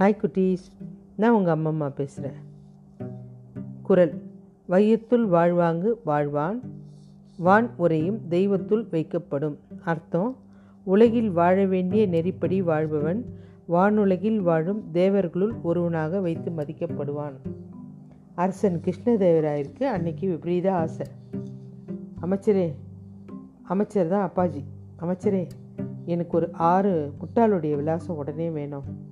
Hi குட்டீஸ் நான் உங்கள் அம்மா பேசுகிறேன் குரல். வையத்துள் வாழ்வாங்கு வாழ்வான். வான் உரையும் தெய்வத்துள் வைக்கப்படும். அர்த்தம் உலகில் வாழ வேண்டிய நெறிப்படி வாழ்பவன் வானுலகில் வாழும் தேவர்களுள் ஒருவனாக வைத்து மதிக்கப்படுவான். அரசன் கிருஷ்ணதேவராயிருக்கு அன்னைக்கு விபரீத ஆசை. அமைச்சரே அமைச்சர் தான் அப்பாஜி. அமைச்சரே எனக்கு ஒரு ஆறு முட்டாளுடைய விலாசம் உடனே வேணும்.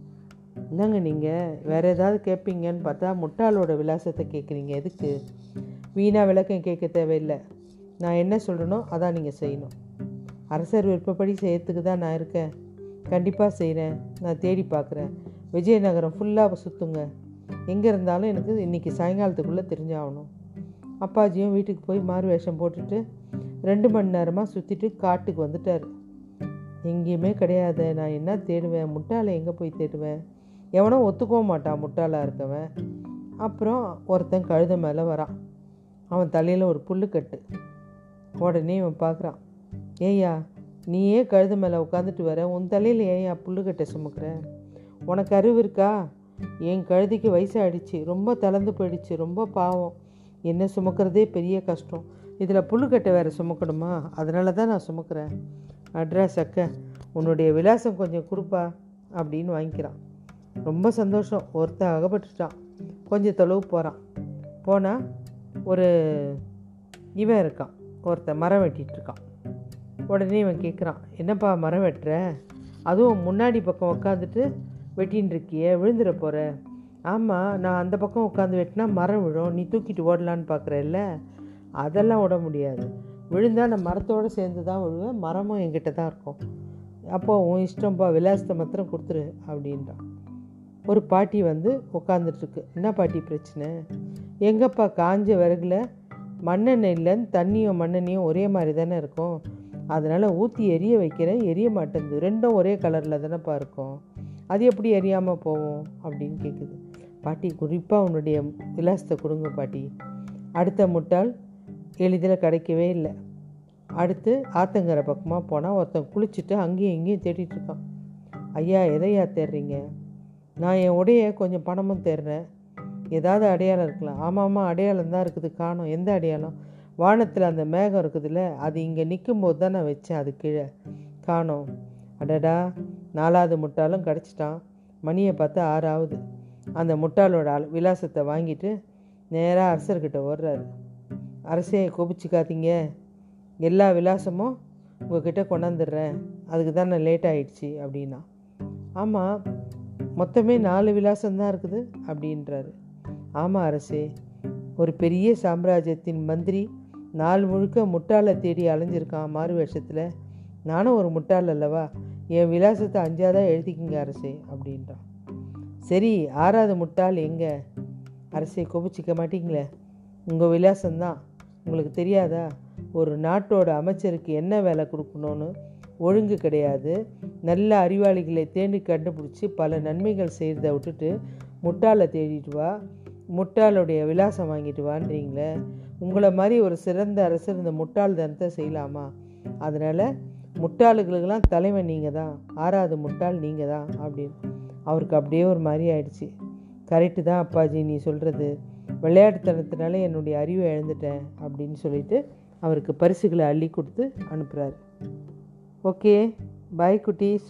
என்னங்க நீங்கள் வேறு ஏதாவது கேட்பீங்கன்னு பார்த்தா முட்டாளோட விலாசத்தை கேட்குறீங்க எதுக்கு? வீணாக விளக்கம் கேட்க தேவையில்லை. நான் என்ன சொல்கிறனோ அதான் நீங்கள் செய்யணும். அரசர் விருப்பப்படி செய்யறதுக்கு தான் நான் இருக்கேன். கண்டிப்பாக செய்கிறேன் நான் தேடி பார்க்குறேன். விஜயநகரம் ஃபுல்லாக சுற்றுங்க எங்கே இருந்தாலும் எனக்கு இன்றைக்கி சாயங்காலத்துக்குள்ளே தெரிஞ்சாகணும். அப்பாஜியும் வீட்டுக்கு போய் மாறு வேஷம் போட்டுட்டு ரெண்டு மணி நேரமாக சுற்றிட்டு காட்டுக்கு வந்துட்டார். எங்கேயுமே கிடையாது. நான் என்ன தேடுவேன்? முட்டாளை எங்கே போய் தேடுவேன்? எவனோ ஒத்துக்கவும் மாட்டான் முட்டாளாக இருக்கவன். அப்புறம் ஒருத்தன் கழுத மேலே வரான். அவன் தலையில் ஒரு புல்லுக்கட்டு உடனே இவன் பார்க்குறான் ஏய்யா நீயே கழுத மேலே உட்காந்துட்டு வர உன் தலையில் ஏன்யா புல்லுக்கட்டை சுமக்கிற? உனக்கு அறிவு இருக்கா? என் கழுதிக்கு வயசாகிடுச்சு ரொம்ப தளர்ந்து போயிடுச்சு ரொம்ப பாவம். என்ன சுமக்கிறதே பெரிய கஷ்டம். இதில் புல்லுக்கட்டை வேறு சுமக்கணுமா? அதனால தான் நான் சுமக்கிறேன். அட்ரஸ் அக்க உன்னுடைய விலாசம் கொஞ்சம் கொடுப்பா அப்படின்னு வாங்கிக்கிறான். ரொம்ப சந்தோஷம். ஒருத்தன் அகப்பட்டுட்டான். கொஞ்சம் தொலைவு போகிறான் போனால் ஒரு இவன் இருக்கான். ஒருத்தன் மரம் வெட்டிகிட்ருக்கான் உடனே இவன் கேட்குறான் என்னப்பா மரம் வெட்டுற? அதுவும் முன்னாடி பக்கம் உட்காந்துட்டு வெட்டின்னு இருக்கியே விழுந்துட போகிற ஆமாம் நான் அந்த பக்கம் உட்காந்து வெட்டினா மரம் விழும். நீ தூக்கிட்டு ஓடலான்னு பார்க்குறல்ல அதெல்லாம் விட முடியாது. விழுந்தால் நான் மரத்தோடு சேர்ந்து தான் விழுவேன். மரமும் என்கிட்ட தான் இருக்கும். அப்போது உன் இஷ்டம்பா விலாசத்தை மாத்திரம் கொடுத்துரு அப்படின்றான். ஒரு பாட்டி வந்து உட்காந்துட்ருக்கு என்ன பாட்டி பிரச்சனை? எங்கப்பா காஞ்ச விறகுல மண்ணெண்ணெய் இல்லைன்னு தண்ணியும் மண்ணெண்ணையும் ஒரே மாதிரி தானே இருக்கும்? அதனால் ஊற்றி எரிய வைக்கிறேன் எரிய மாட்டேங்குது. ரெண்டும் ஒரே கலரில் தானேப்பா இருக்கும். அது எப்படி எரியாமல் போவோம் அப்படின்னு கேட்குது பாட்டி குறிப்பாக உன்னுடைய விலாசத்தை கொடுங்க பாட்டி. அடுத்த முட்டாள் எளிதில் கிடைக்கவே இல்லை. அடுத்து ஆத்தங்கரை பக்கமாக போனால் ஒருத்தன் குளிச்சுட்டு அங்கேயும் இங்கேயும் தேடிட்டுருக்கான் ஐயா எதையா தேடுறீங்க? நான் என் உடைய கொஞ்சம் பணமும் தேடுறேன் ஏதாவது அடையாளம் இருக்கலாம் ஆமாம்மா அடையாளம் தான் இருக்குது. காணும். எந்த அடையாளம்? வானத்தில் அந்த மேகம் இருக்குதுல்ல? அது இங்கே நிற்கும்போது தான் நான் வச்சேன். அது கீழே. காணும். அடடா. நாலாவது முட்டாளும் கிடச்சிட்டான். மணியை பார்த்து ஆறாவது. அந்த முட்டாளோட அல் விலாசத்தை வாங்கிட்டு நேராக அரசர்கிட்ட ஓடுறாரு. அரசே கோபிச்சுக்காதீங்க. எல்லா விலாசமும் உங்ககிட்ட கொண்டாந்துடுறேன். அதுக்கு தான் நான் லேட் ஆகிடுச்சி அப்படின்னா. ஆமாம் மொத்தமே நாலு விலாசம்தான் இருக்குது அப்படின்றாரு. ஆமாம் அரசே ஒரு பெரிய சாம்ராஜ்யத்தின் மந்திரி நாள் முழுக்க முட்டாளை தேடி அலைஞ்சிருக்கான் மாறு வேஷத்தில். நானும் ஒரு முட்டாள் அல்லவா? என் விலாசத்தை அஞ்சாதான் எழுதிக்கிங்க அரசே அப்படின்றான். சரி ஆறாவது முட்டாள் எங்கே? அரசே கோபிச்சிக்க மாட்டீங்களே. உங்கள் விலாசம்தான். உங்களுக்கு தெரியாதா? ஒரு நாட்டோட அமைச்சருக்கு என்ன வேலை கொடுக்கணும்னு ஒழுங்கு கிடையாது. நல்ல அறிவாளிகளை தேடி கண்டுபிடிச்சி பல நன்மைகள் செய்கிறத விட்டுட்டு முட்டாளை தேடிட்டு வா. முட்டாளுடைய விலாசம் வாங்கிட்டு வான்றீங்களே உங்களை மாதிரி ஒரு சிறந்த அரசர் இந்த முட்டாள் தனத்தை செய்யலாமா? அதனால் முட்டாளுகளுக்கெல்லாம் தலைவன் நீங்கள் தான் ஆறாவது முட்டாள் நீங்கள் தான் அப்படின்னு. அவருக்கு அப்படியே ஒரு மாதிரி ஆயிடுச்சு. கரெக்டு தான் அப்பாஜி நீ சொல்கிறது விளையாட்டுத்தனத்தினால என்னுடைய அறிவை இழந்துட்டேன் அப்படின்னு சொல்லிட்டு அவருக்கு பரிசுகளை அள்ளி கொடுத்து அனுப்புகிறாரு ஓகே பாய் குட்டீஸ்